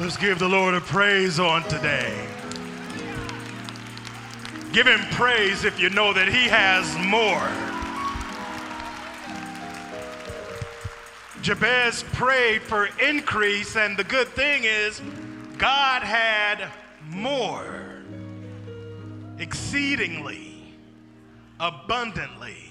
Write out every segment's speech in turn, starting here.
let's give the Lord a praise on today. Give him praise if you know that he has more. Jabez prayed for increase, and the good thing is, God had more, exceedingly, abundantly,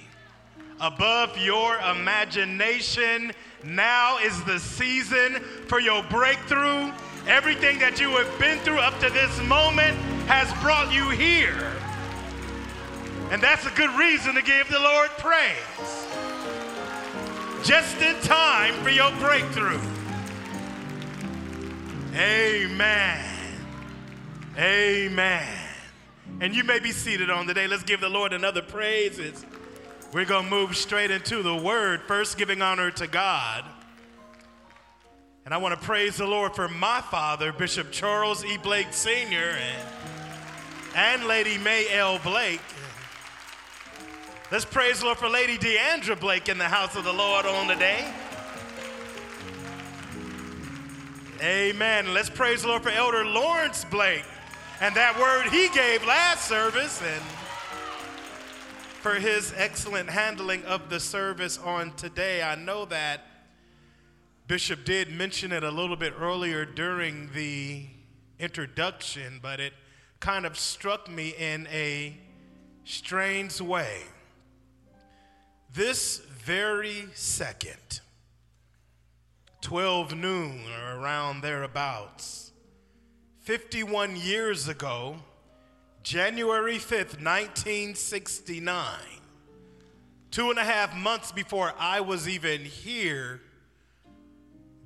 above your imagination. Now is the season for your breakthrough. Everything that you have been through up to this moment has brought you here. And that's a good reason to give the Lord praise. Just in time for your breakthrough. Amen. Amen. And you may be seated on today. Let's give the Lord another praise. We're going to move straight into the word, first giving honor to God. And I want to praise the Lord for my father, Bishop Charles E. Blake Sr., and, and Lady Mae L. Blake. Let's praise the Lord for Lady Deandra Blake in the house of the Lord on today. Amen. Let's praise the Lord for Elder Lawrence Blake and that word he gave last service and for his excellent handling of the service on today. I know that Bishop did mention it a little bit earlier during the introduction, but it kind of struck me in a strange way. This very second, 12 noon or around thereabouts, 51 years ago, January 5th, 1969, two and a half months before I was even here,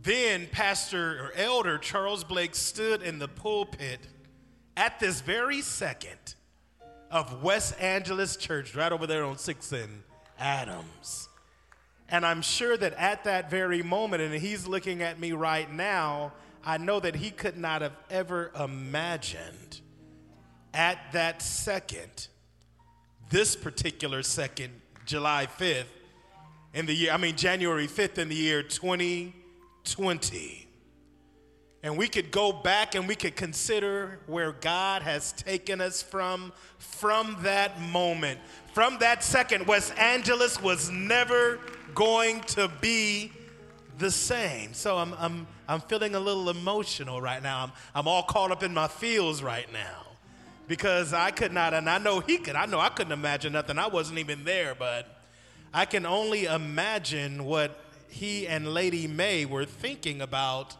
then Pastor or Elder Charles Blake stood in the pulpit at this very second of West Angeles Church, right over there on 6th and Adams. And I'm sure that at that very moment, and he's looking at me right now, I know that he could not have ever imagined at that second, this particular second, July 5th, in the year, I mean, January 5th in the year 2020. And we could go back and we could consider where God has taken us from from that moment. From that second, West Angeles was never going to be the same. So I'm, I'm, I'm feeling a little emotional right now. I'm, I'm all caught up in my feels right now because I could not, and I know he could, I know I couldn't imagine nothing. I wasn't even there, but I can only imagine what he and Lady Mae were thinking about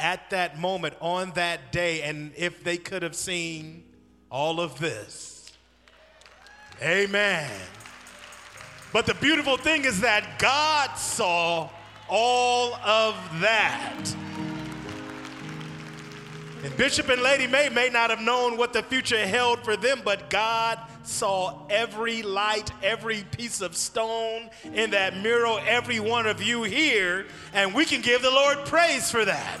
at that moment on that day and if they could have seen all of this. Amen. But the beautiful thing is that God saw all of that. And Bishop and Lady Mae may not have known what the future held for them, but God saw every light, every piece of stone in that mural, every one of you here, and we can give the Lord praise for that.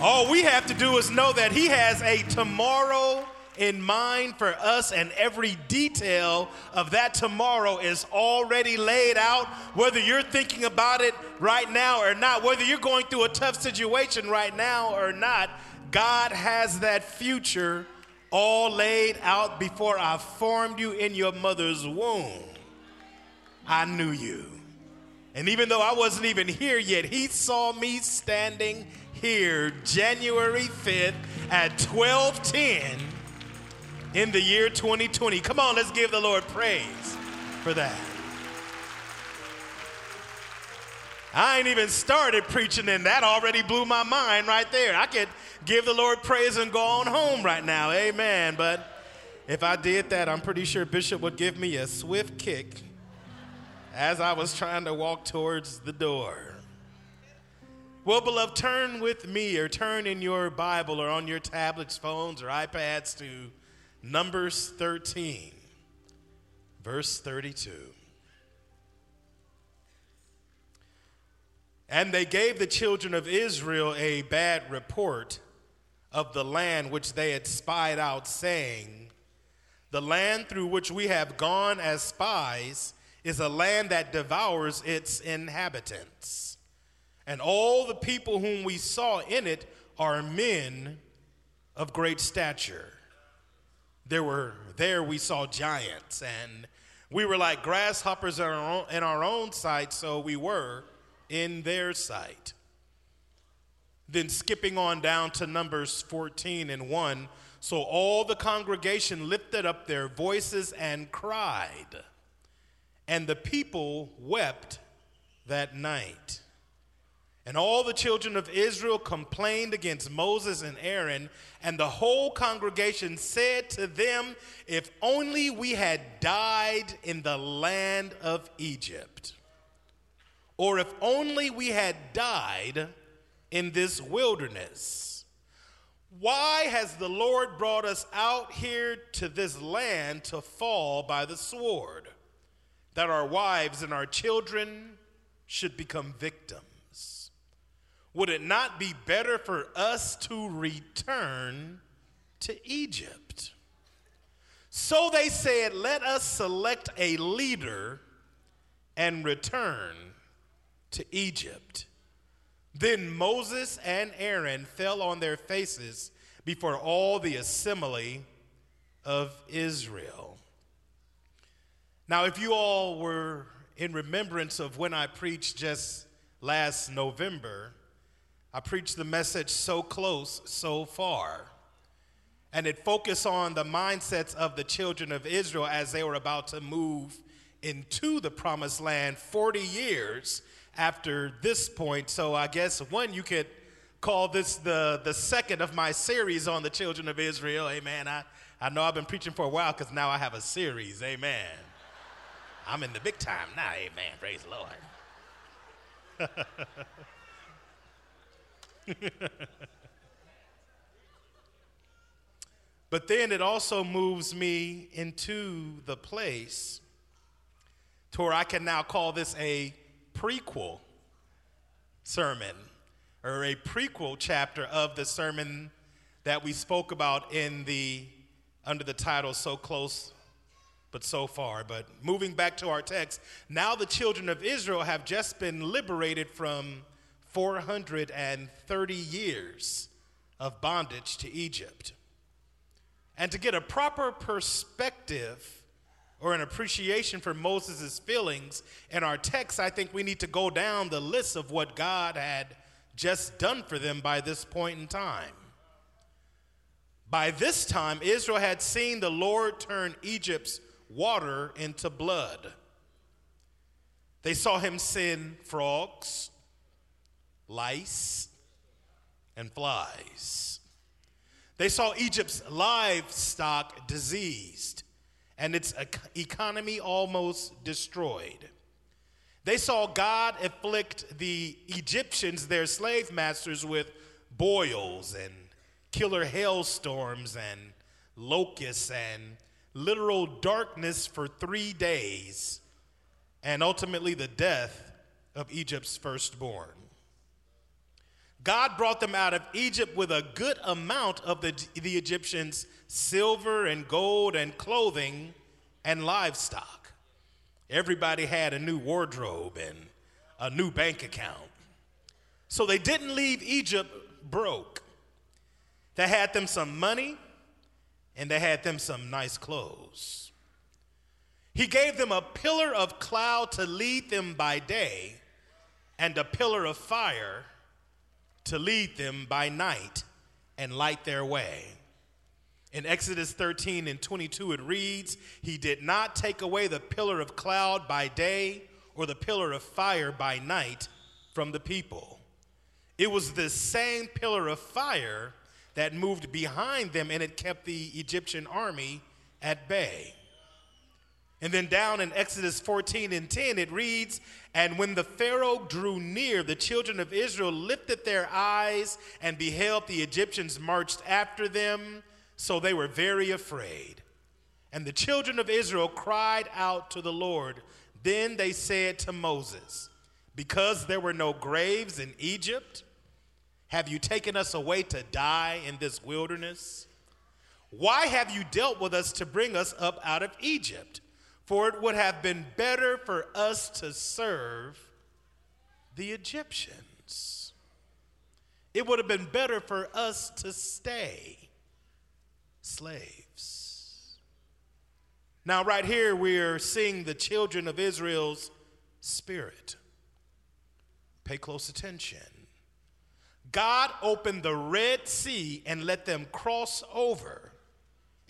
All we have to do is know that He has a tomorrow in mind for us, and every detail of that tomorrow is already laid out, whether you're thinking about it right now or not, whether you're going through a tough situation right now or not. God has that future all laid out before I formed you in your mother's womb. I knew you. And even though I wasn't even here yet, he saw me standing here January 5th at 1210 in the year 2020. Come on, let's give the Lord praise for that. I ain't even started preaching, and that already blew my mind right there. I could give the Lord praise and go on home right now. Amen. But if I did that, I'm pretty sure Bishop would give me a swift kick as I was trying to walk towards the door. Well, beloved, turn with me or turn in your Bible or on your tablets, phones, or iPads to Numbers 13, verse 32. And they gave the children of Israel a bad report of the land which they had spied out, saying, The land through which we have gone as spies is a land that devours its inhabitants and all the people whom we saw in it are men of great stature. There were there we saw giants, and we were like grasshoppers in our own, in our own sight, so we were in their sight. Then skipping on down to Numbers 14 and 1. So all the congregation lifted up their voices and cried, and the people wept that night. And all the children of Israel complained against Moses and Aaron, and the whole congregation said to them, If only we had died in the land of Egypt, or if only we had died in this wilderness. Why has the Lord brought us out here to this land to fall by the sword, that our wives and our children should become victims? Would it not be better for us to return to Egypt? So they said, Let us select a leader and return to Egypt. Then Moses and Aaron fell on their faces before all the assembly of Israel. Now, if you all were in remembrance of when I preached just last November, I preached the message So Close, So Far. And it focused on the mindsets of the children of Israel as they were about to move into the promised land 40 years after this point. So I guess one, you could call this the, the second of my series on the children of Israel. Amen. I, I know I've been preaching for a while because now I have a series. Amen. I'm in the big time now. Amen. Praise the Lord. but then it also moves me into the place to where I can now call this a prequel sermon or a prequel chapter of the sermon that we spoke about in the under the title so close but so far. But moving back to our text now the children of Israel have just been liberated from 430 years of bondage to Egypt. And to get a proper perspective or an appreciation for Moses' feelings in our text, I think we need to go down the list of what God had just done for them by this point in time. By this time, Israel had seen the Lord turn Egypt's water into blood. They saw him send frogs, lice, and flies. They saw Egypt's livestock diseased and its economy almost destroyed. They saw God afflict the Egyptians, their slave masters, with boils and killer hailstorms and locusts and literal darkness for three days, and ultimately the death of Egypt's firstborn. God brought them out of Egypt with a good amount of the, the Egyptians' silver and gold and clothing and livestock. Everybody had a new wardrobe and a new bank account. So they didn't leave Egypt broke. They had them some money and they had them some nice clothes. He gave them a pillar of cloud to lead them by day and a pillar of fire to lead them by night and light their way. In Exodus 13 and 22, it reads, He did not take away the pillar of cloud by day or the pillar of fire by night from the people. It was this same pillar of fire that moved behind them and it kept the Egyptian army at bay. And then down in Exodus 14 and 10, it reads, And when the Pharaoh drew near, the children of Israel lifted their eyes and beheld the Egyptians marched after them, so they were very afraid. And the children of Israel cried out to the Lord. Then they said to Moses, Because there were no graves in Egypt, have you taken us away to die in this wilderness? Why have you dealt with us to bring us up out of Egypt? For it would have been better for us to serve the Egyptians. It would have been better for us to stay slaves. Now, right here, we're seeing the children of Israel's spirit. Pay close attention. God opened the Red Sea and let them cross over,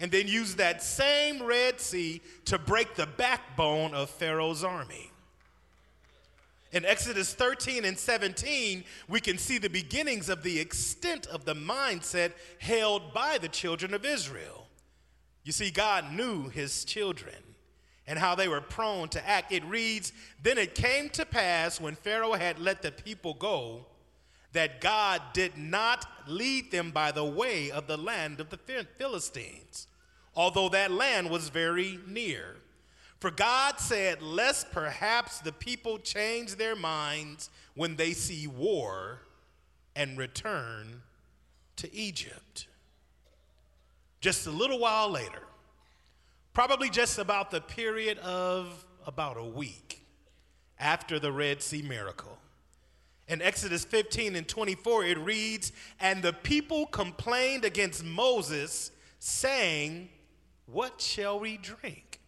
and then used that same Red Sea to break the backbone of Pharaoh's army. In Exodus 13 and 17, we can see the beginnings of the extent of the mindset held by the children of Israel. You see, God knew his children and how they were prone to act. It reads Then it came to pass when Pharaoh had let the people go that God did not lead them by the way of the land of the Philistines, although that land was very near. For God said, Lest perhaps the people change their minds when they see war and return to Egypt. Just a little while later, probably just about the period of about a week after the Red Sea miracle. In Exodus 15 and 24, it reads, And the people complained against Moses, saying, What shall we drink?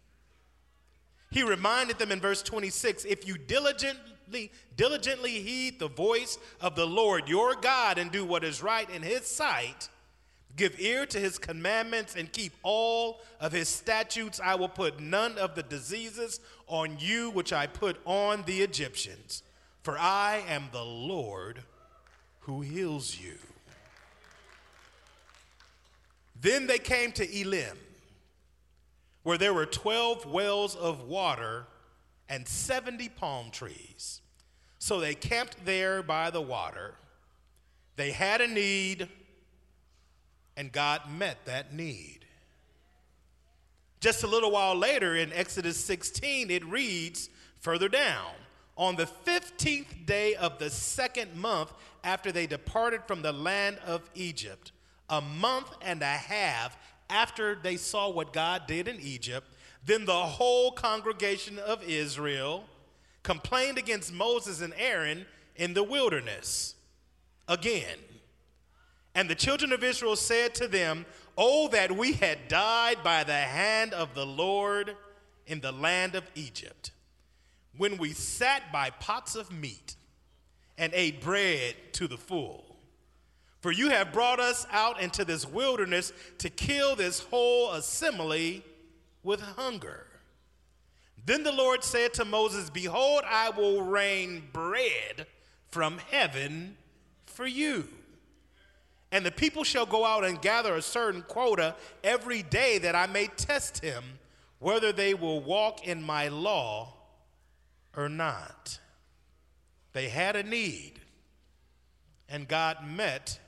He reminded them in verse 26 if you diligently, diligently heed the voice of the Lord your God and do what is right in his sight, give ear to his commandments and keep all of his statutes, I will put none of the diseases on you which I put on the Egyptians. For I am the Lord who heals you. Then they came to Elim where there were 12 wells of water and 70 palm trees. So they camped there by the water. They had a need, and God met that need. Just a little while later in Exodus 16, it reads further down On the 15th day of the second month after they departed from the land of Egypt, a month and a half after they saw what God did in Egypt, then the whole congregation of Israel complained against Moses and Aaron in the wilderness again. And the children of Israel said to them, Oh, that we had died by the hand of the Lord in the land of Egypt, when we sat by pots of meat and ate bread to the full. For you have brought us out into this wilderness to kill this whole assembly with hunger. Then the Lord said to Moses, Behold, I will rain bread from heaven for you. And the people shall go out and gather a certain quota every day that I may test him whether they will walk in my law or not. They had a need, and God met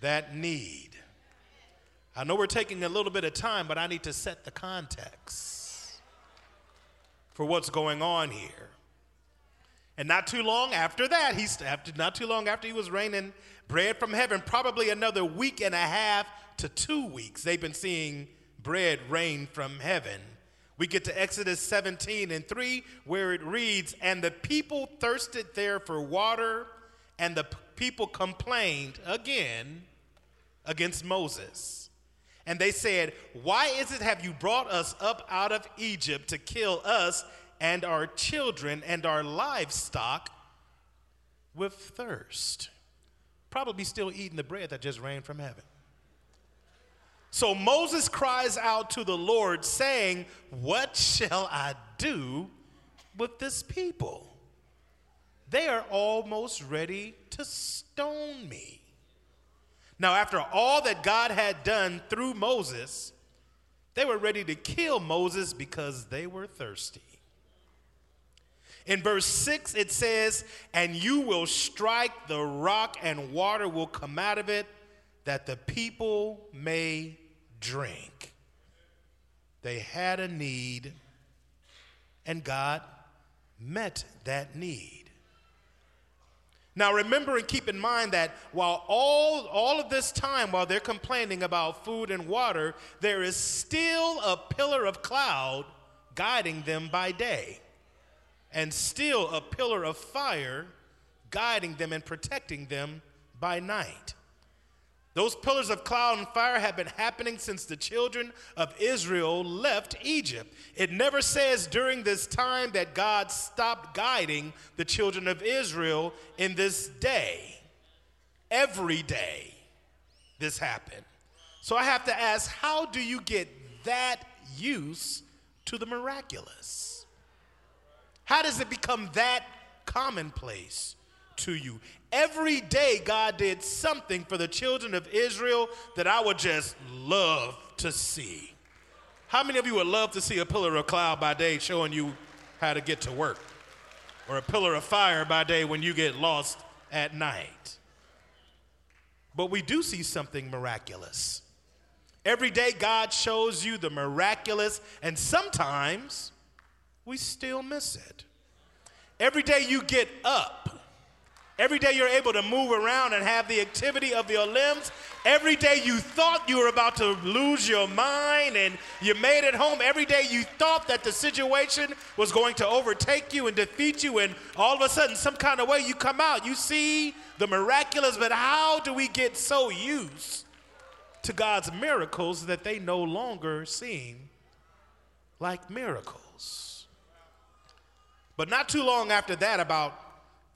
that need. I know we're taking a little bit of time, but I need to set the context for what's going on here. And not too long after that, he's after, not too long after he was raining bread from heaven, probably another week and a half to two weeks, they've been seeing bread rain from heaven. We get to Exodus 17 and 3, where it reads, And the people thirsted there for water, and the people complained again against Moses. And they said, Why is it have you brought us up out of Egypt to kill us and our children and our livestock with thirst? Probably still eating the bread that just rained from heaven. So Moses cries out to the Lord, saying, What shall I do with this people? They are almost ready to stone me. Now, after all that God had done through Moses, they were ready to kill Moses because they were thirsty. In verse 6, it says, And you will strike the rock, and water will come out of it, that the people may drink. They had a need, and God met that need. Now, remember and keep in mind that while all, all of this time, while they're complaining about food and water, there is still a pillar of cloud guiding them by day, and still a pillar of fire guiding them and protecting them by night. Those pillars of cloud and fire have been happening since the children of Israel left Egypt. It never says during this time that God stopped guiding the children of Israel in this day. Every day this happened. So I have to ask how do you get that use to the miraculous? How does it become that commonplace to you? Every day, God did something for the children of Israel that I would just love to see. How many of you would love to see a pillar of cloud by day showing you how to get to work? Or a pillar of fire by day when you get lost at night? But we do see something miraculous. Every day, God shows you the miraculous, and sometimes we still miss it. Every day you get up, Every day you're able to move around and have the activity of your limbs. Every day you thought you were about to lose your mind and you made it home. Every day you thought that the situation was going to overtake you and defeat you, and all of a sudden, some kind of way you come out. You see the miraculous, but how do we get so used to God's miracles that they no longer seem like miracles? But not too long after that, about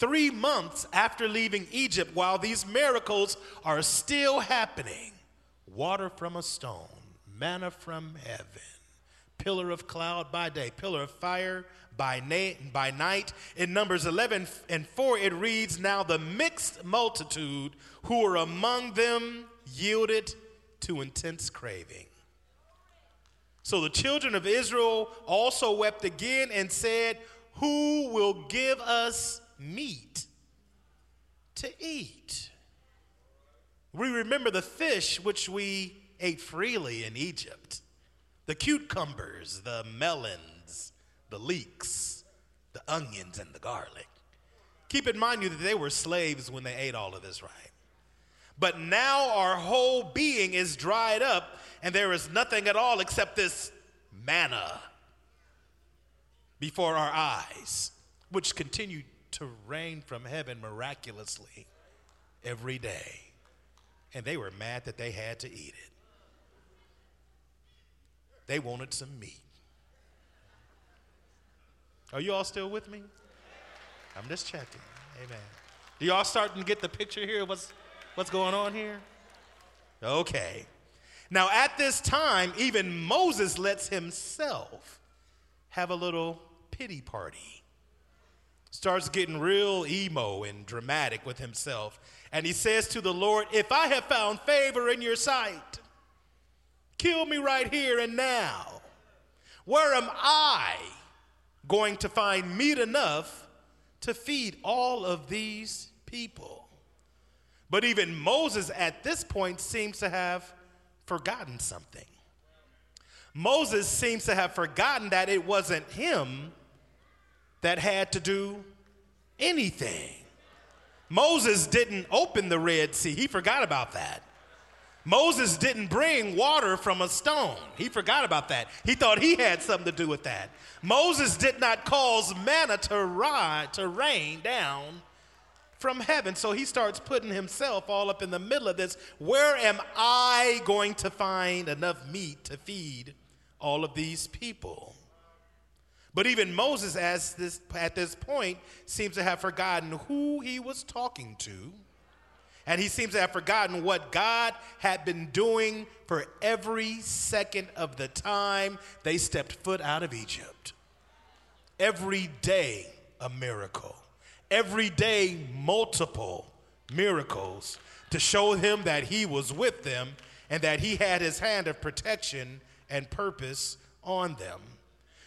three months after leaving Egypt, while these miracles are still happening water from a stone, manna from heaven, pillar of cloud by day, pillar of fire by, na- by night. In Numbers 11 and 4, it reads Now the mixed multitude who were among them yielded to intense craving. So the children of Israel also wept again and said, Who will give us meat to eat. We remember the fish which we ate freely in Egypt the cucumbers, the melons, the leeks, the onions, and the garlic. Keep in mind you that they were slaves when they ate all of this, right? But now our whole being is dried up, and there is nothing at all except this manna before our eyes, which continue to rain from heaven miraculously every day. And they were mad that they had to eat it. They wanted some meat. Are you all still with me? I'm just checking. Amen. Do y'all starting to get the picture here? What's, what's going on here? Okay. Now, at this time, even Moses lets himself have a little pity party starts getting real emo and dramatic with himself. And he says to the Lord, If I have found favor in your sight, kill me right here and now. Where am I going to find meat enough to feed all of these people? But even Moses at this point seems to have forgotten something. Moses seems to have forgotten that it wasn't him that had to do anything. Moses didn't open the Red Sea, he forgot about that. Moses didn't bring water from a stone. He forgot about that. He thought he had something to do with that. Moses did not cause manna to ride, to rain down from heaven. So he starts putting himself all up in the middle of this. Where am I going to find enough meat to feed all of these people? But even Moses, as this, at this point, seems to have forgotten who he was talking to. And he seems to have forgotten what God had been doing for every second of the time they stepped foot out of Egypt. Every day, a miracle. Every day, multiple miracles to show him that he was with them and that he had his hand of protection and purpose on them.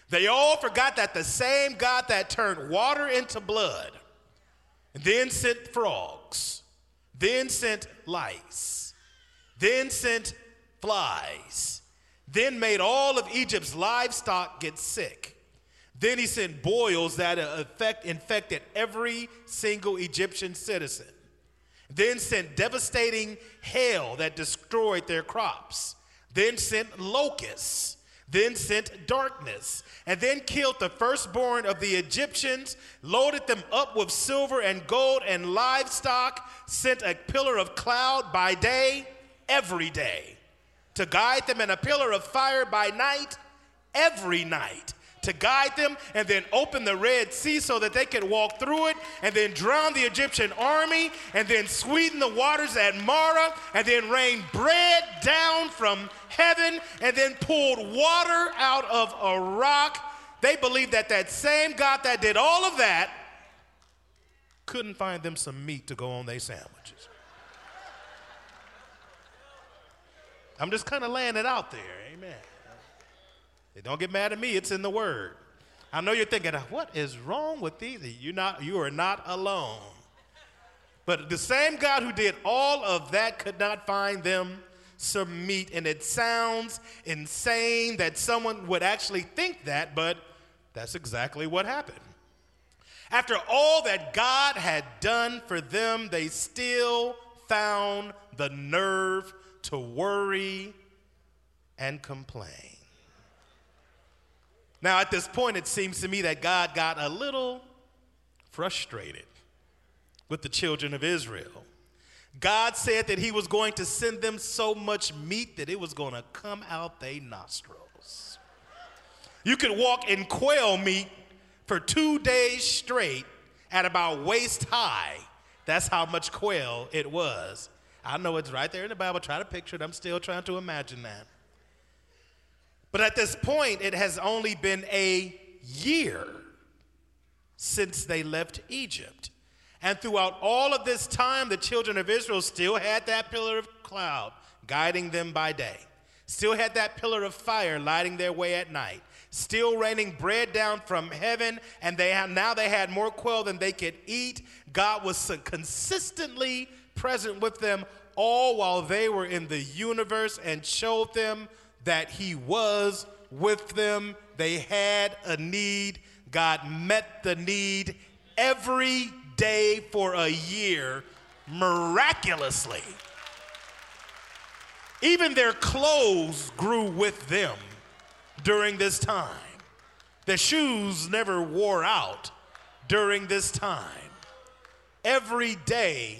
They all forgot that the same God that turned water into blood, then sent frogs, then sent lice, then sent flies, then made all of Egypt's livestock get sick. Then he sent boils that affect, infected every single Egyptian citizen. Then sent devastating hail that destroyed their crops. Then sent locusts then sent darkness, and then killed the firstborn of the Egyptians, loaded them up with silver and gold and livestock, sent a pillar of cloud by day, every day, to guide them, and a pillar of fire by night, every night to guide them and then open the Red Sea so that they could walk through it and then drown the Egyptian army and then sweeten the waters at Marah and then rain bread down from heaven and then poured water out of a rock. They believed that that same God that did all of that couldn't find them some meat to go on their sandwiches. I'm just kind of laying it out there. Amen. Don't get mad at me, it's in the word. I know you're thinking, what is wrong with these? You're not, you are not alone. But the same God who did all of that could not find them some meat. And it sounds insane that someone would actually think that, but that's exactly what happened. After all that God had done for them, they still found the nerve to worry and complain. Now, at this point, it seems to me that God got a little frustrated with the children of Israel. God said that He was going to send them so much meat that it was going to come out their nostrils. You could walk in quail meat for two days straight at about waist high. That's how much quail it was. I know it's right there in the Bible. Try to picture it. I'm still trying to imagine that. But at this point, it has only been a year since they left Egypt. And throughout all of this time, the children of Israel still had that pillar of cloud guiding them by day, still had that pillar of fire lighting their way at night, still raining bread down from heaven, and they have, now they had more quail than they could eat. God was consistently present with them all while they were in the universe and showed them that He was with them. They had a need. God met the need every day for a year miraculously. Even their clothes grew with them during this time. Their shoes never wore out during this time. Every day,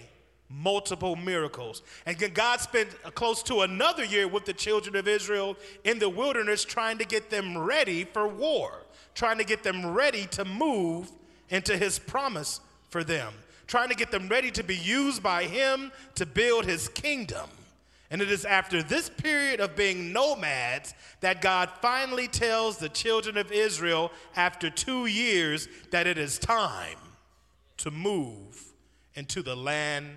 multiple miracles. And God spent close to another year with the children of Israel in the wilderness trying to get them ready for war, trying to get them ready to move into his promise for them, trying to get them ready to be used by him to build his kingdom. And it is after this period of being nomads that God finally tells the children of Israel, after two years, that it is time to move into the land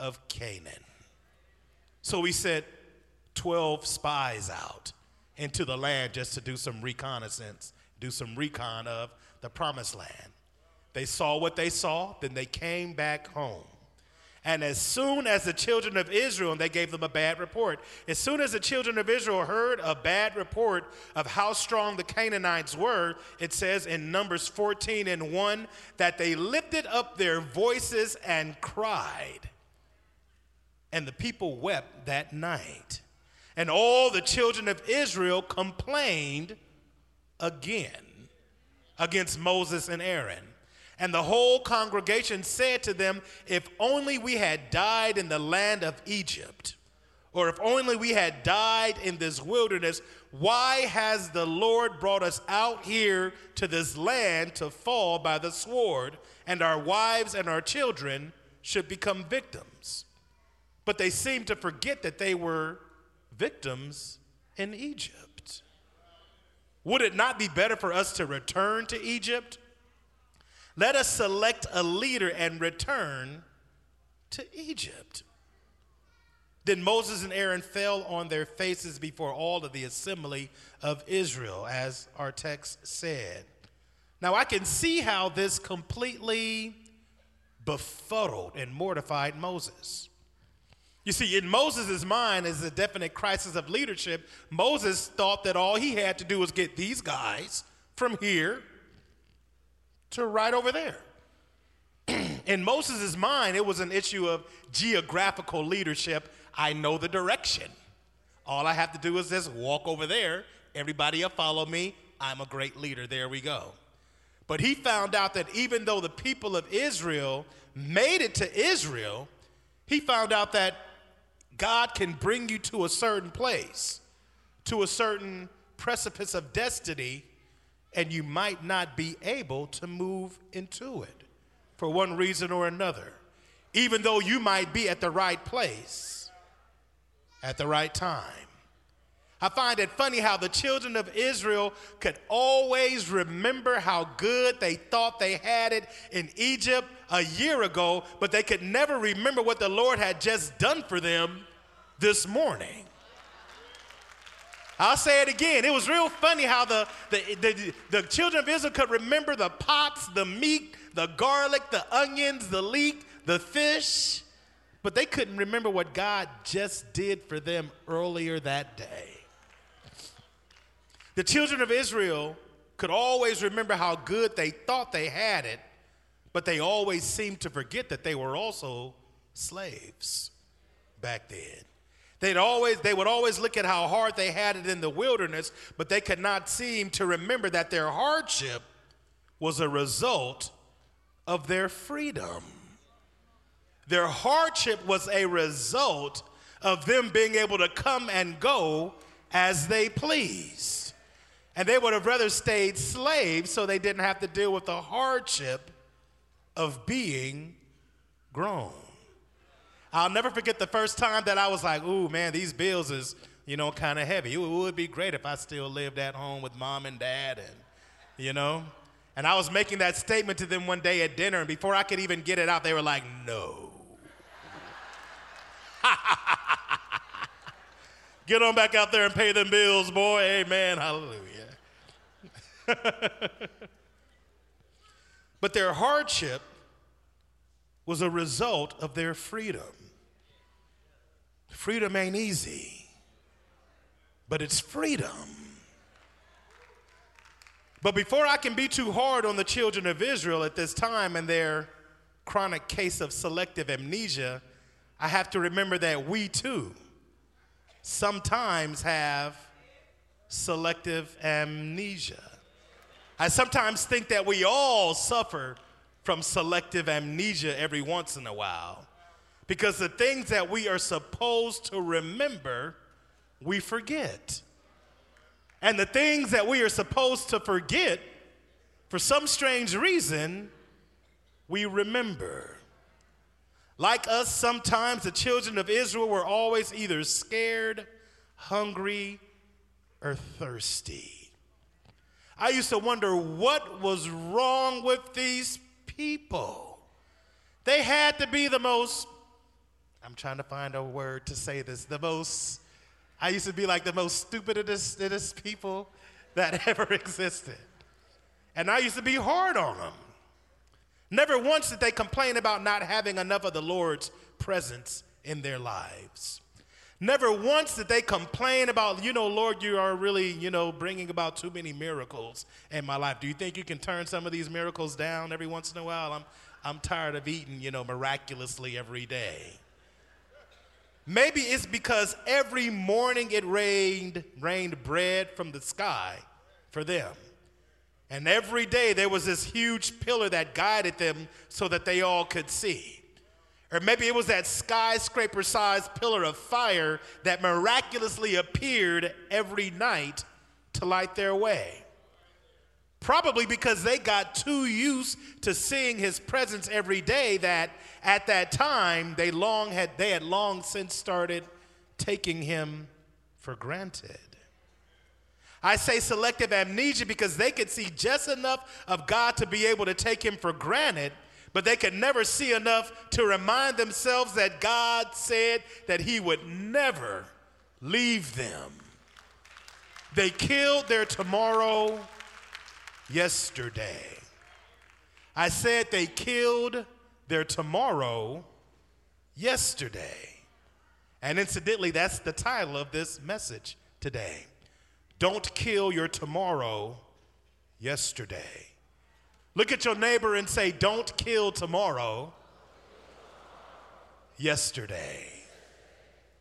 of Canaan. So we sent 12 spies out into the land just to do some reconnaissance, do some recon of the promised land. They saw what they saw, then they came back home. And as soon as the children of Israel, and they gave them a bad report, as soon as the children of Israel heard a bad report of how strong the Canaanites were, it says in Numbers 14 and 1 that they lifted up their voices and cried. And the people wept that night. And all the children of Israel complained again against Moses and Aaron. And the whole congregation said to them, If only we had died in the land of Egypt, or if only we had died in this wilderness, why has the Lord brought us out here to this land to fall by the sword, and our wives and our children should become victims? But they seem to forget that they were victims in Egypt. Would it not be better for us to return to Egypt? Let us select a leader and return to Egypt. Then Moses and Aaron fell on their faces before all of the assembly of Israel, as our text said. Now, I can see how this completely befuddled and mortified Moses. You see, in Moses' mind, is a definite crisis of leadership, Moses thought that all he had to do was get these guys from here to right over there. in Moses' mind, it was an issue of geographical leadership. I know the direction. All I have to do is just walk over there everybody will follow me. I'm a great leader. There we go. But he found out that even though the people of Israel made it to Israel, he found out that God can bring you to a certain place, to a certain precipice of destiny, and you might not be able to move into it for one reason or another, even though you might be at the right place at the right time. I find it funny how the children of Israel could always remember how good they thought they had it in Egypt a year ago, but they could never remember what the Lord had just done for them this morning. I'll say it again. It was real funny how the, the, the, the, children of Israel could remember the pots, the meat, the garlic, the onions, the leek, the fish, but they couldn't remember what God just did for them earlier that day. The children of Israel could always remember how good they thought they had it, but they always seemed to forget that they were also slaves back then. They'd always, they would always look at how hard they had it in the wilderness, but they could not seem to remember that their hardship was a result of their freedom. Their hardship was a result of them being able to come and go as they pleased. And they would have rather stayed slaves so they didn't have to deal with the hardship of being grown. I'll never forget the first time that I was like, ooh, man, these bills is, you know, kind of heavy. It would be great if I still lived at home with mom and dad and, you know. And I was making that statement to them one day at dinner, and before I could even get it out, they were like, no. get on back out there and pay them bills, boy. Amen. Hallelujah. but their hardship was a result of their freedom. Freedom ain't easy, but it's freedom. But before I can be too hard on the children of Israel at this time and their chronic case of selective amnesia, I have to remember that we too sometimes have selective amnesia. I sometimes think that we all suffer from selective amnesia every once in a while. Because the things that we are supposed to remember, we forget. And the things that we are supposed to forget, for some strange reason, we remember. Like us, sometimes the children of Israel were always either scared, hungry, or thirsty. I used to wonder what was wrong with these people. They had to be the most, I'm trying to find a word to say this, the most, I used to be like the most stupidest people that ever existed. And I used to be hard on them. Never once did they complain about not having enough of the Lord's presence in their lives. Never once did they complain about, you know, Lord, you are really, you know, bringing about too many miracles in my life. Do you think you can turn some of these miracles down every once in a while? I'm, I'm tired of eating, you know, miraculously every day. Maybe it's because every morning it rained, rained bread from the sky for them. And every day there was this huge pillar that guided them so that they all could see. Or maybe it was that skyscraper sized pillar of fire that miraculously appeared every night to light their way. Probably because they got too used to seeing his presence every day that at that time they long had they had long since started taking him for granted. I say selective amnesia because they could see just enough of God to be able to take him for granted but they could never see enough to remind themselves that God said that He would never leave them. They killed their tomorrow yesterday. I said they killed their tomorrow yesterday. And incidentally, that's the title of this message today. Don't kill your tomorrow yesterday. Look at your neighbor and say, Don't kill tomorrow. Yesterday.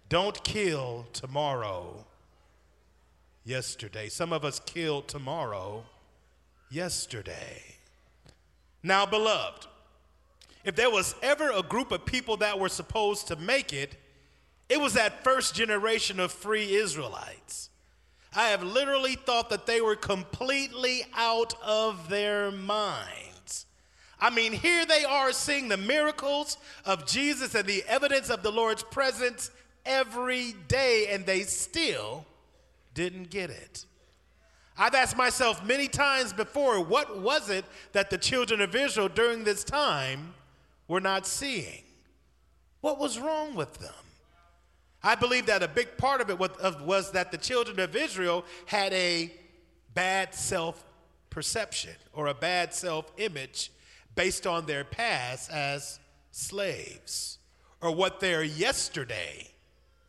Don't kill tomorrow. yesterday. Some of us killed tomorrow yesterday. Now, beloved, if there was ever a group of people that were supposed to make it, it was that first generation of free Israelites. I have literally thought that they were completely out of their minds. I mean, here they are seeing the miracles of Jesus and the evidence of the Lord's presence every day, and they still didn't get it. I've asked myself many times before what was it that the children of Israel during this time were not seeing? What was wrong with them? I believe that a big part of it was, that the children of Israel had a bad self perception or a bad self image based on their past as slaves or what their yesterday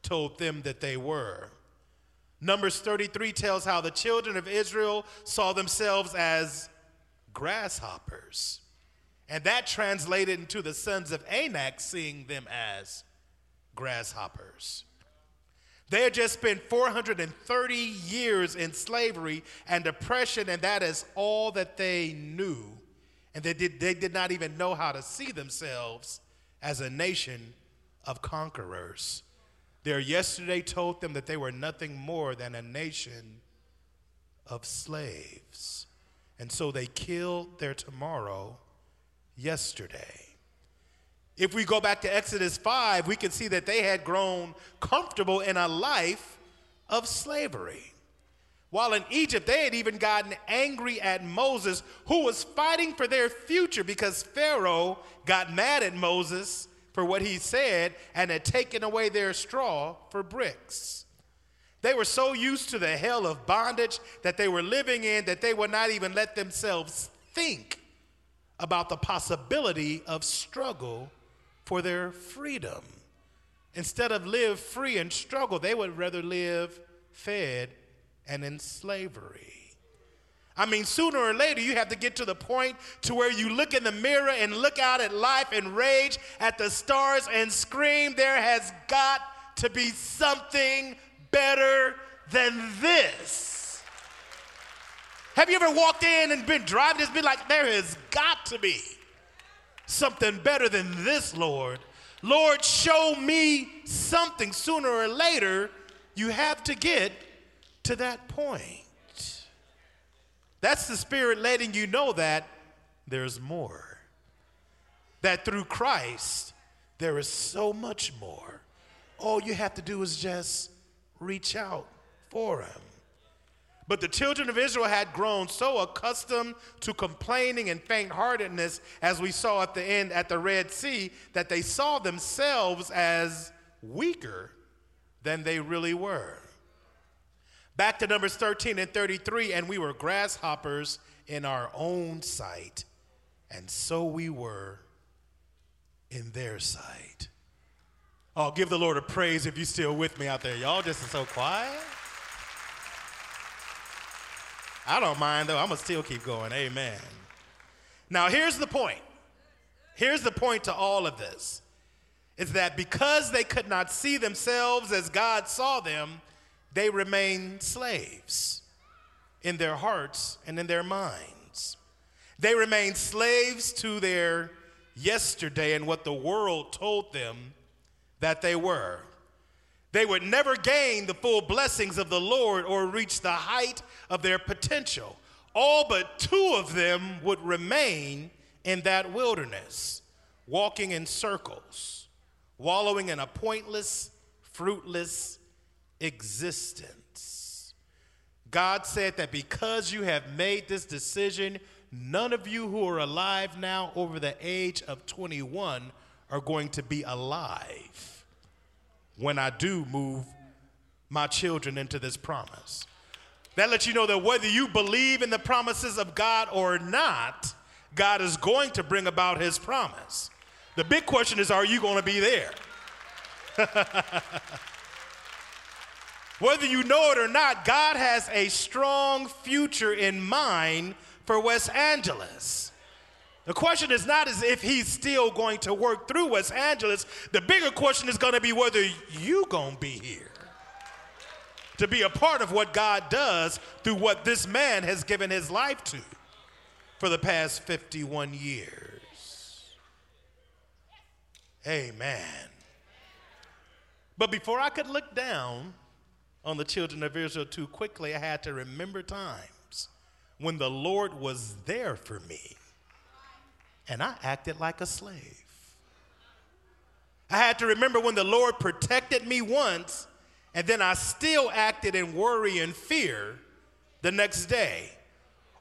told them that they were. Numbers 33 tells how the children of Israel saw themselves as grasshoppers. And that translated into the sons of Anak seeing them as grasshoppers. They had just spent 430 years in slavery and oppression, and that is all that they knew. And they did, they did not even know how to see themselves as a nation of conquerors. Their yesterday told them that they were nothing more than a nation of slaves. And so they killed their tomorrow yesterday. If we go back to Exodus 5, we can see that they had grown comfortable in a life of slavery. While in Egypt, they had even gotten angry at Moses, who was fighting for their future because Pharaoh got mad at Moses for what he said and had taken away their straw for bricks. They were so used to the hell of bondage that they were living in that they would not even let themselves think about the possibility of struggle for their freedom. Instead of live free and struggle, they would rather live fed and in slavery. I mean, sooner or later, you have to get to the point to where you look in the mirror and look out at life and rage at the stars and scream, there has got to be something better than this. Have you ever walked in and been driving, just been like, there has got to be something better than this, Lord. Lord, show me something. Sooner or later, you have to get to that point. That's the Spirit letting you know that there's more. That through Christ, there is so much more. All you have to do is just reach out for Him. But the children of Israel had grown so accustomed to complaining and faint heartedness, as we saw at the end at the Red Sea, that they saw themselves as weaker than they really were. Back to Numbers 13 and 33, and we were grasshoppers in our own sight, and so we were in their sight. Oh, give the Lord a praise if you're still with me out there. Y'all just so quiet. I don't mind though. I'm going to still keep going. Amen. Now, here's the point. Here's the point to all of this is that because they could not see themselves as God saw them, they remained slaves in their hearts and in their minds. They remained slaves to their yesterday and what the world told them that they were. They would never gain the full blessings of the Lord or reach the height of their potential. All but two of them would remain in that wilderness, walking in circles, wallowing in a pointless, fruitless existence. God said that because you have made this decision, none of you who are alive now over the age of 21 are going to be alive when I do move my children into this promise. That lets you know that whether you believe in the promises of God or not, God is going to bring about his promise. The big question is are you going to be there? whether you know it or not, God has a strong future in mind for West Angeles. The question is not as if he's still going to work through West Angeles. The bigger question is going to be whether you going to be here. to be a part of what God does through what this man has given his life to for the past 51 years. Amen. But before I could look down on the children of Israel too quickly, I had to remember times when the Lord was there for me and I acted like a slave. I had to remember when the Lord protected me once and then I still acted in worry and fear the next day.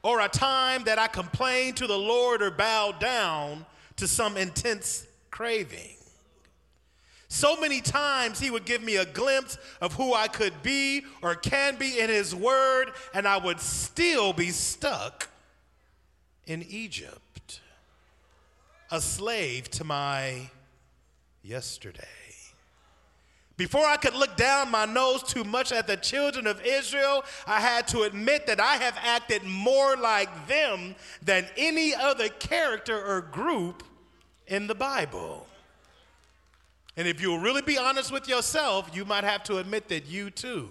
Or a time that I complained to the Lord or bowed down to some intense craving. So many times he would give me a glimpse of who I could be or can be in his word, and I would still be stuck in Egypt, a slave to my yesterday. Before I could look down my nose too much at the children of Israel, I had to admit that I have acted more like them than any other character or group in the Bible. And if you'll really be honest with yourself, you might have to admit that you too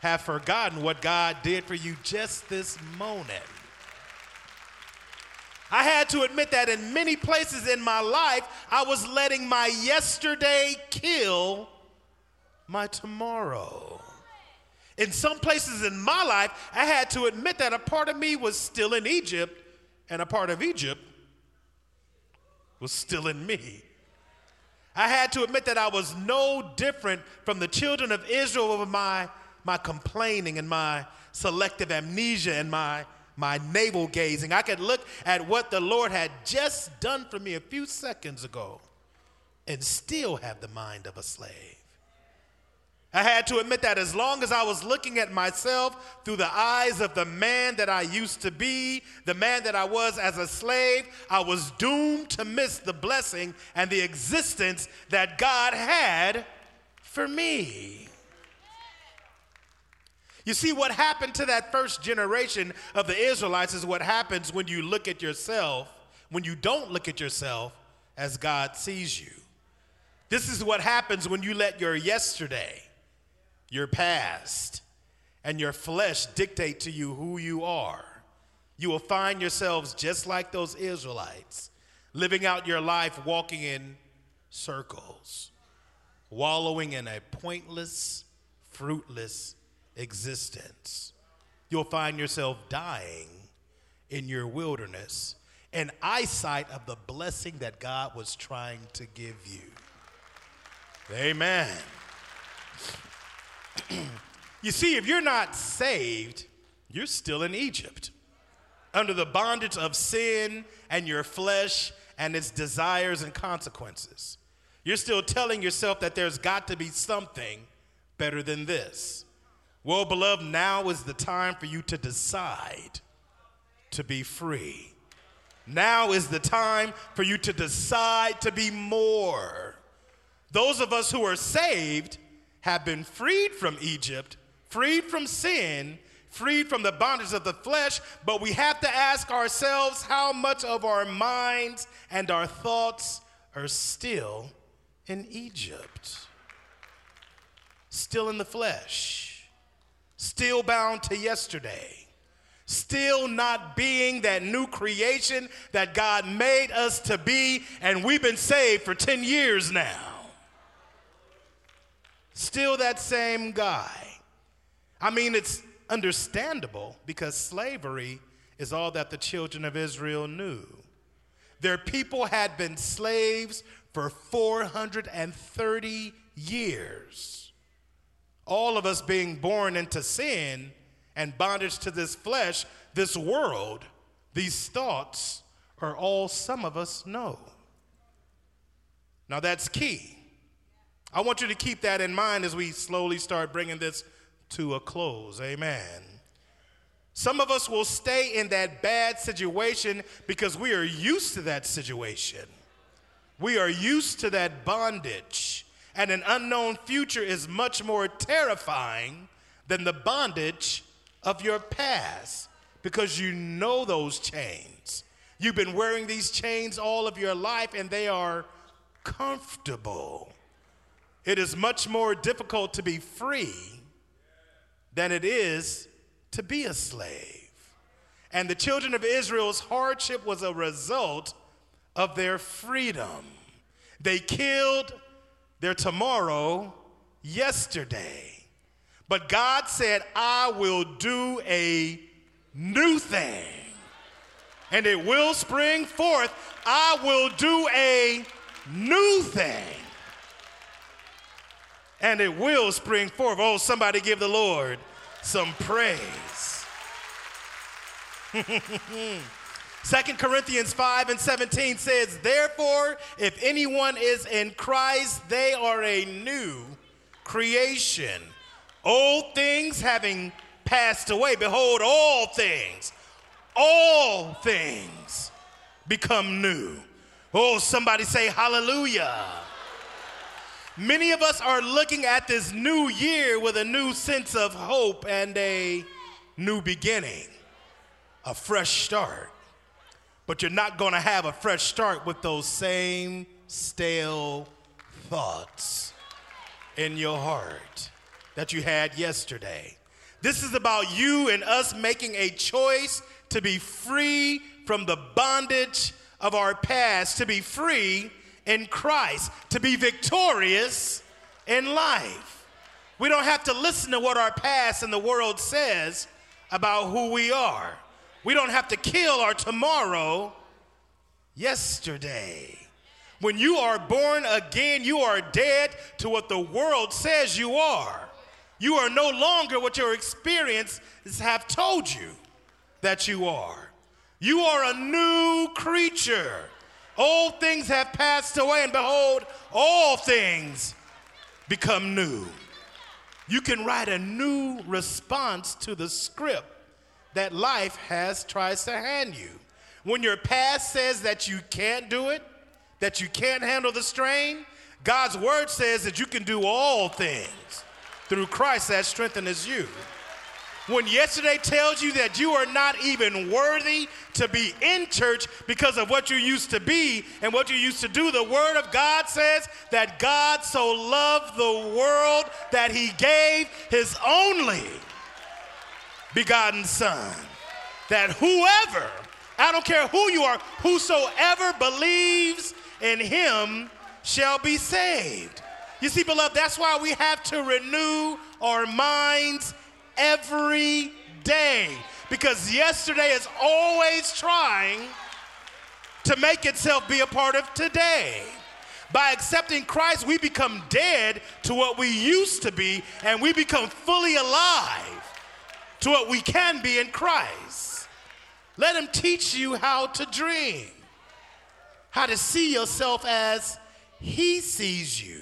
have forgotten what God did for you just this moment. I had to admit that in many places in my life, I was letting my yesterday kill my tomorrow. In some places in my life, I had to admit that a part of me was still in Egypt, and a part of Egypt was still in me. I had to admit that I was no different from the children of Israel over my, my complaining and my selective amnesia and my my navel gazing. I could look at what the Lord had just done for me a few seconds ago and still have the mind of a slave. I had to admit that as long as I was looking at myself through the eyes of the man that I used to be, the man that I was as a slave, I was doomed to miss the blessing and the existence that God had for me. You see, what happened to that first generation of the Israelites is what happens when you look at yourself, when you don't look at yourself as God sees you. This is what happens when you let your yesterday, your past, and your flesh dictate to you who you are. You will find yourselves just like those Israelites, living out your life walking in circles, wallowing in a pointless, fruitless existence. You'll find yourself dying in your wilderness in eyesight of the blessing that God was trying to give you. Amen. you see, if you're not saved, you're still in Egypt under the bondage of sin and your flesh and its desires and consequences. You're still telling yourself that there's got to be something better than this. Well, beloved, now is the time for you to decide to be free. Now is the time for you to decide to be more. Those of us who are saved have been freed from Egypt, freed from sin, freed from the bondage of the flesh, but we have to ask ourselves how much of our minds and our thoughts are still in Egypt, still in the flesh still bound to yesterday, still not being that new creation that God made us to be, and we've been saved for 10 years now. Still that same guy. I mean, it's understandable because slavery is all that the children of Israel knew. Their people had been slaves for 430 years all of us being born into sin and bondage to this flesh, this world, these thoughts are all some of us know. Now that's key. I want you to keep that in mind as we slowly start bringing this to a close. Amen. Some of us will stay in that bad situation because we are used to that situation. We are used to that bondage and an unknown future is much more terrifying than the bondage of your past because you know those chains. You've been wearing these chains all of your life and they are comfortable. It is much more difficult to be free than it is to be a slave. And the children of Israel's hardship was a result of their freedom. They killed their tomorrow yesterday. But God said, I will do a new thing, and it will spring forth. I will do a new thing, and it will spring forth. Oh, somebody give the Lord some praise. 2 Corinthians 5 and 17 says, Therefore, if anyone is in Christ, they are a new creation. Old things having passed away, behold, all things, all things become new. Oh, somebody say hallelujah. Many of us are looking at this new year with a new sense of hope and a new beginning, a fresh start. But you're not going to have a fresh start with those same stale thoughts in your heart that you had yesterday. This is about you and us making a choice to be free from the bondage of our past, to be free in Christ, to be victorious in life. We don't have to listen to what our past and the world says about who we are. We don't have to kill our tomorrow yesterday. When you are born again, you are dead to what the world says you are. You are no longer what your experiences have told you that you are. You are a new creature. Old things have passed away, and behold, all things become new. You can write a new response to the script that life has tries to hand you. When your past says that you can't do it, that you can't handle the strain, God's word says that you can do all things through Christ that strengthens you. When yesterday tells you that you are not even worthy to be in church because of what you used to be and what you used to do, the Word of God says that God so loved the world that He gave His only begotten Son. That whoever, I don't care who you are, whosoever believes in him shall be saved. You see, beloved, that's why we have to renew our minds every day. Because yesterday is always trying to make itself be a part of today. By accepting Christ, we become dead to what we used to be, and we become fully alive to what we can be in Christ. Let him teach you how to dream, how to see yourself as he sees you.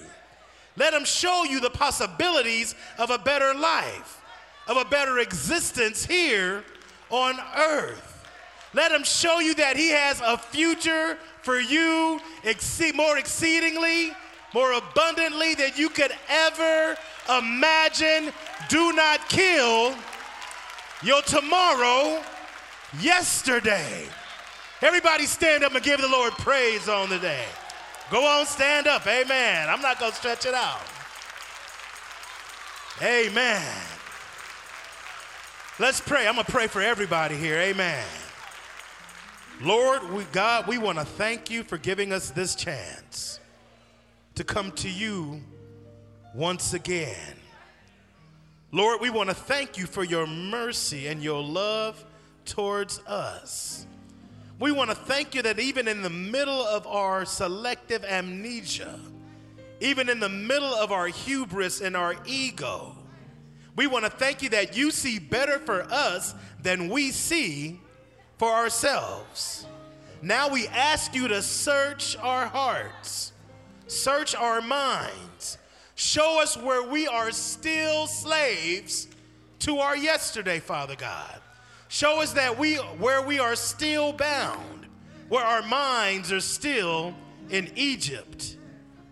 Let him show you the possibilities of a better life, of a better existence here on earth. Let him show you that he has a future for you more exceedingly, more abundantly than you could ever imagine. Do not kill your tomorrow yesterday. Everybody stand up and give the Lord praise on the day. Go on, stand up. Amen. I'm not going to stretch it out. Amen. Let's pray. I'm going to pray for everybody here. Amen. Lord, we, God, we want to thank you for giving us this chance to come to you once again. Lord, we want to thank you for your mercy and your love towards us. We want to thank you that even in the middle of our selective amnesia, even in the middle of our hubris and our ego, we want to thank you that you see better for us than we see for ourselves. Now we ask you to search our hearts, search our minds, Show us where we are still slaves to our yesterday, Father God. Show us that we where we are still bound, where our minds are still in Egypt,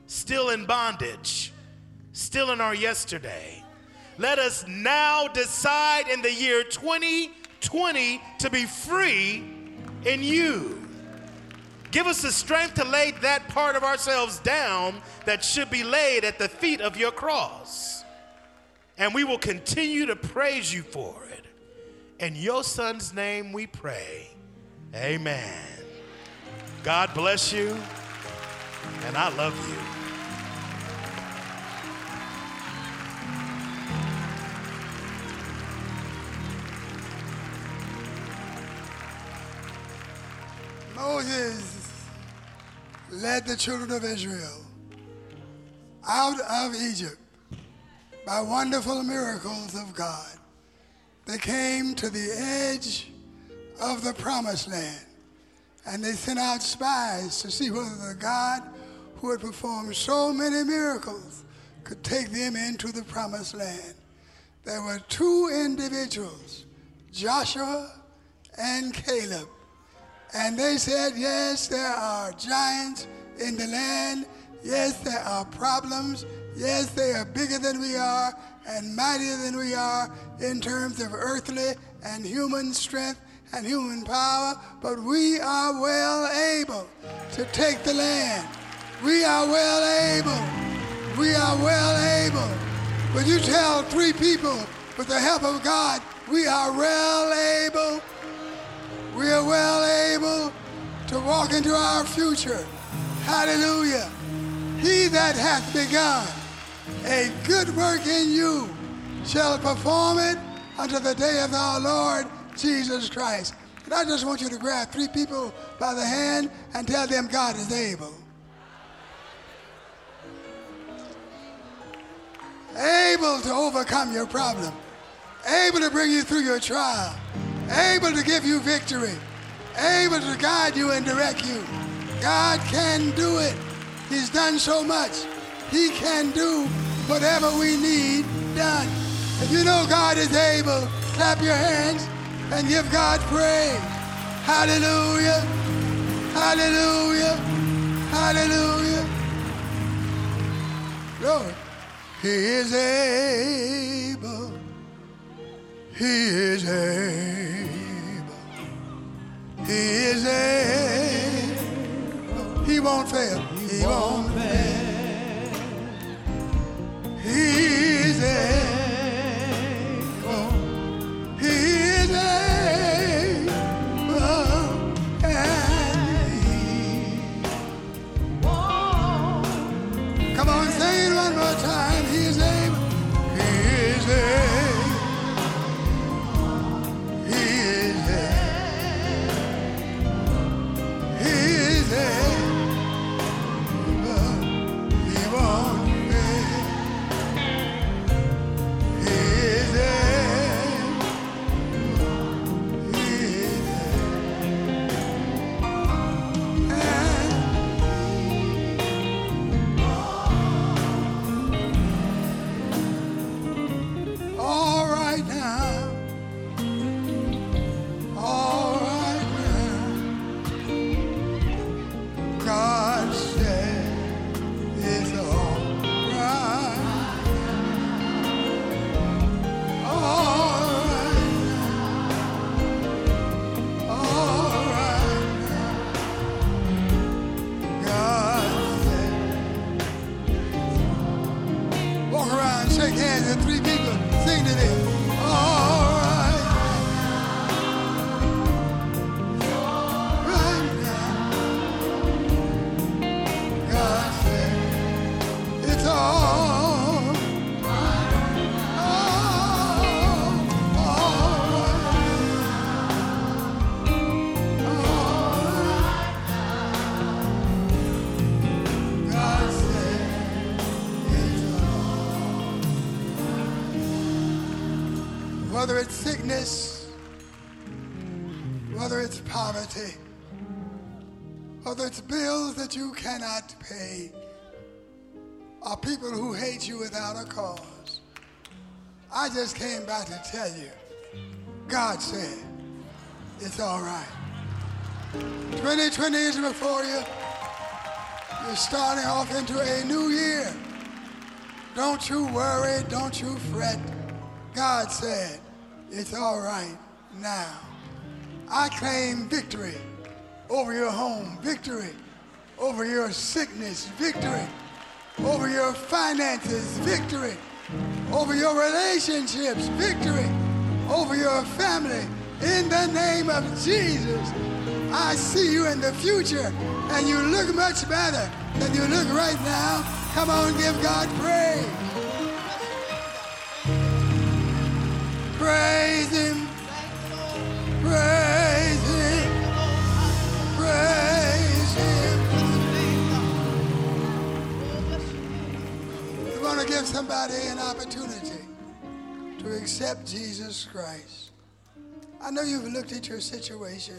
still in bondage, still in our yesterday. Let us now decide in the year 2020 to be free in you. Give us the strength to lay that part of ourselves down that should be laid at the feet of your cross. And we will continue to praise you for it. In your son's name we pray. Amen. God bless you, and I love you. Led the children of Israel out of Egypt by wonderful miracles of God. They came to the edge of the promised land and they sent out spies to see whether the God who had performed so many miracles could take them into the promised land. There were two individuals, Joshua and Caleb. And they said, Yes, there are giants in the land. Yes, there are problems. Yes, they are bigger than we are and mightier than we are in terms of earthly and human strength and human power, but we are well able to take the land. We are well able. We are well able. When you tell three people with the help of God, we are well able, we are well able to walk into our future. Hallelujah. He that hath begun a good work in you shall perform it unto the day of our Lord Jesus Christ. And I just want you to grab three people by the hand and tell them God is able. Able to overcome your problem, able to bring you through your trial, able to give you victory, able to guide you and direct you. God can do it. He's done so much. He can do whatever we need done. If you know God is able, clap your hands and give God praise. Hallelujah. Hallelujah. Hallelujah. Lord, He is able. He is able. He is able. He won't fail. He won't fail. He's able. He is able. And he. Come on, say it one more time. Is I just came by to tell you, God said, it's all right. 2020 is before you. You're starting off into a new year. Don't you worry, don't you fret. God said, it's all right now. I claim victory over your home, victory over your sickness, victory over your finances, victory over your relationships, victory over your family. In the name of Jesus, I see you in the future and you look much better than you look right now. Come on, give God praise. An opportunity to accept Jesus Christ. I know you've looked at your situation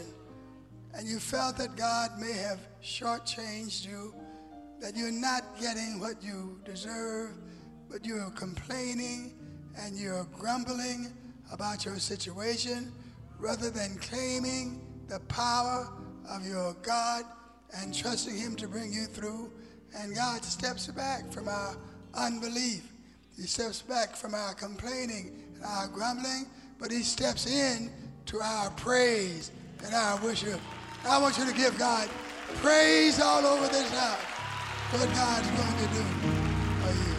and you felt that God may have shortchanged you, that you're not getting what you deserve, but you're complaining and you're grumbling about your situation rather than claiming the power of your God and trusting Him to bring you through. And God steps back from our unbelief. He steps back from our complaining and our grumbling, but He steps in to our praise and our worship. I want you to give God praise all over this house what God's going to do for you.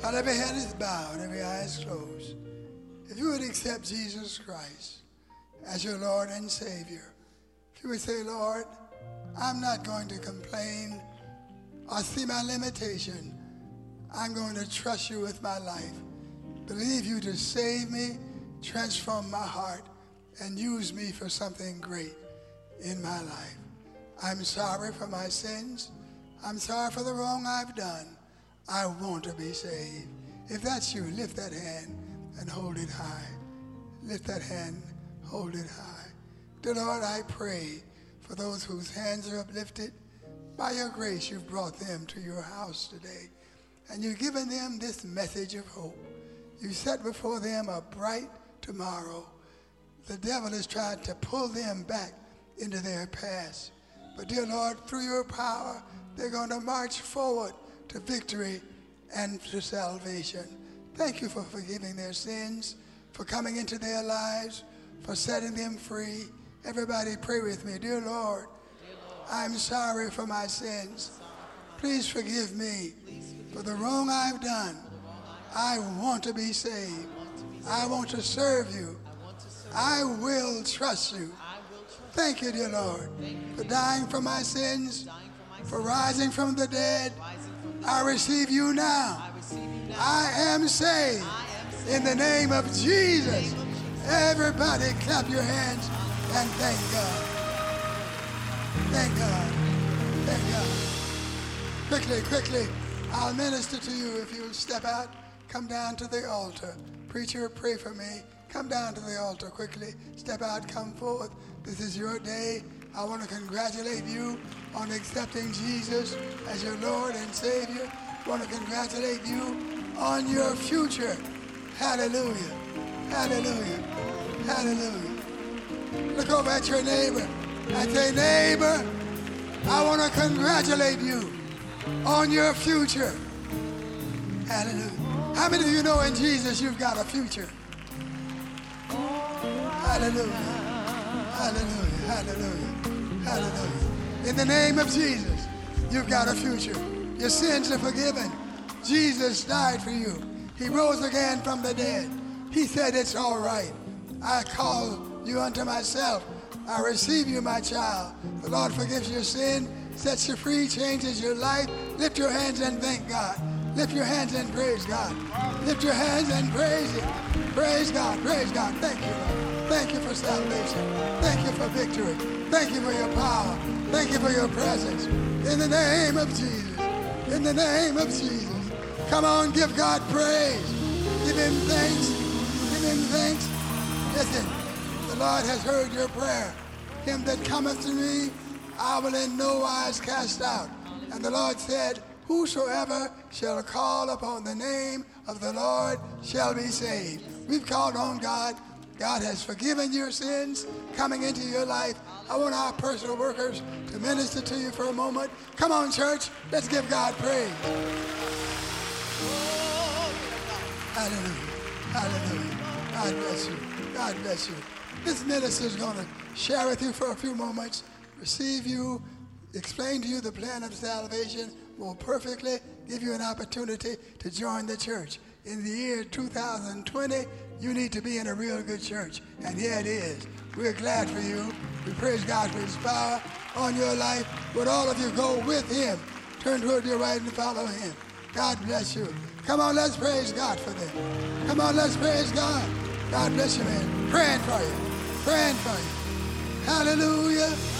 While every head is bowed, every eye is closed, if you would accept Jesus Christ as your Lord and Savior, if you would say, Lord, I'm not going to complain or see my limitation. I'm going to trust you with my life. Believe you to save me transform my heart and use me for something great in my life. I'm sorry for my sins. I'm sorry for the wrong I've done. I want to be saved. If that's you, lift that hand and hold it high. Lift that hand, hold it high. Dear Lord, I pray for those whose hands are uplifted. By your grace, you've brought them to your house today. And you've given them this message of hope. You set before them a bright tomorrow. The devil has tried to pull them back into their past. But, dear Lord, through your power, they're going to march forward to victory and to salvation. Thank you for forgiving their sins, for coming into their lives, for setting them free. Everybody, pray with me. Dear Lord, I'm sorry for my sins. Please forgive me for the wrong I've done. I want to be saved. I want to serve you. I will trust you. Thank you, dear Lord, for dying for my sins, for rising from the dead. I receive you now. I am saved in the name of Jesus. Everybody clap your hands and thank God. Thank God. Thank God. Quickly, quickly, I'll minister to you if you will step out, come down to the altar. Preacher, pray for me. Come down to the altar quickly. Step out, come forth. This is your day. I want to congratulate you on accepting Jesus as your Lord and Savior. I want to congratulate you on your future. Hallelujah. Hallelujah. Hallelujah. Look over at your neighbor and say, neighbor, I want to congratulate you on your future. Hallelujah. How many of you know in Jesus you've got a future? Hallelujah. Hallelujah. Hallelujah. Hallelujah. In the name of Jesus, you've got a future. Your sins are forgiven. Jesus died for you. He rose again from the dead. He said, It's all right. I call you unto myself. I receive you, my child. The Lord forgives your sin, sets you free, changes your life. Lift your hands and thank God. Lift your hands and praise God. Lift your hands and praise Him. Praise God. Praise God. Thank you, Lord. Thank you for salvation. Thank you for victory. Thank you for your power. Thank you for your presence. In the name of Jesus. In the name of Jesus. Come on, give God praise. Give Him thanks. Give Him thanks. Listen, Lord has heard your prayer. Him that cometh to me, I will in no wise cast out. And the Lord said, Whosoever shall call upon the name of the Lord shall be saved. We've called on God. God has forgiven your sins coming into your life. I want our personal workers to minister to you for a moment. Come on, church. Let's give God praise. Hallelujah. Hallelujah. God bless you. God bless you. This minister is going to share with you for a few moments, receive you, explain to you the plan of salvation more perfectly, give you an opportunity to join the church. In the year 2020, you need to be in a real good church. And here it is. We're glad for you. We praise God for his power on your life. Would all of you go with him? Turn toward your right and follow him. God bless you. Come on, let's praise God for them. Come on, let's praise God. God bless you, man. Praying for you. Praying for you. Hallelujah.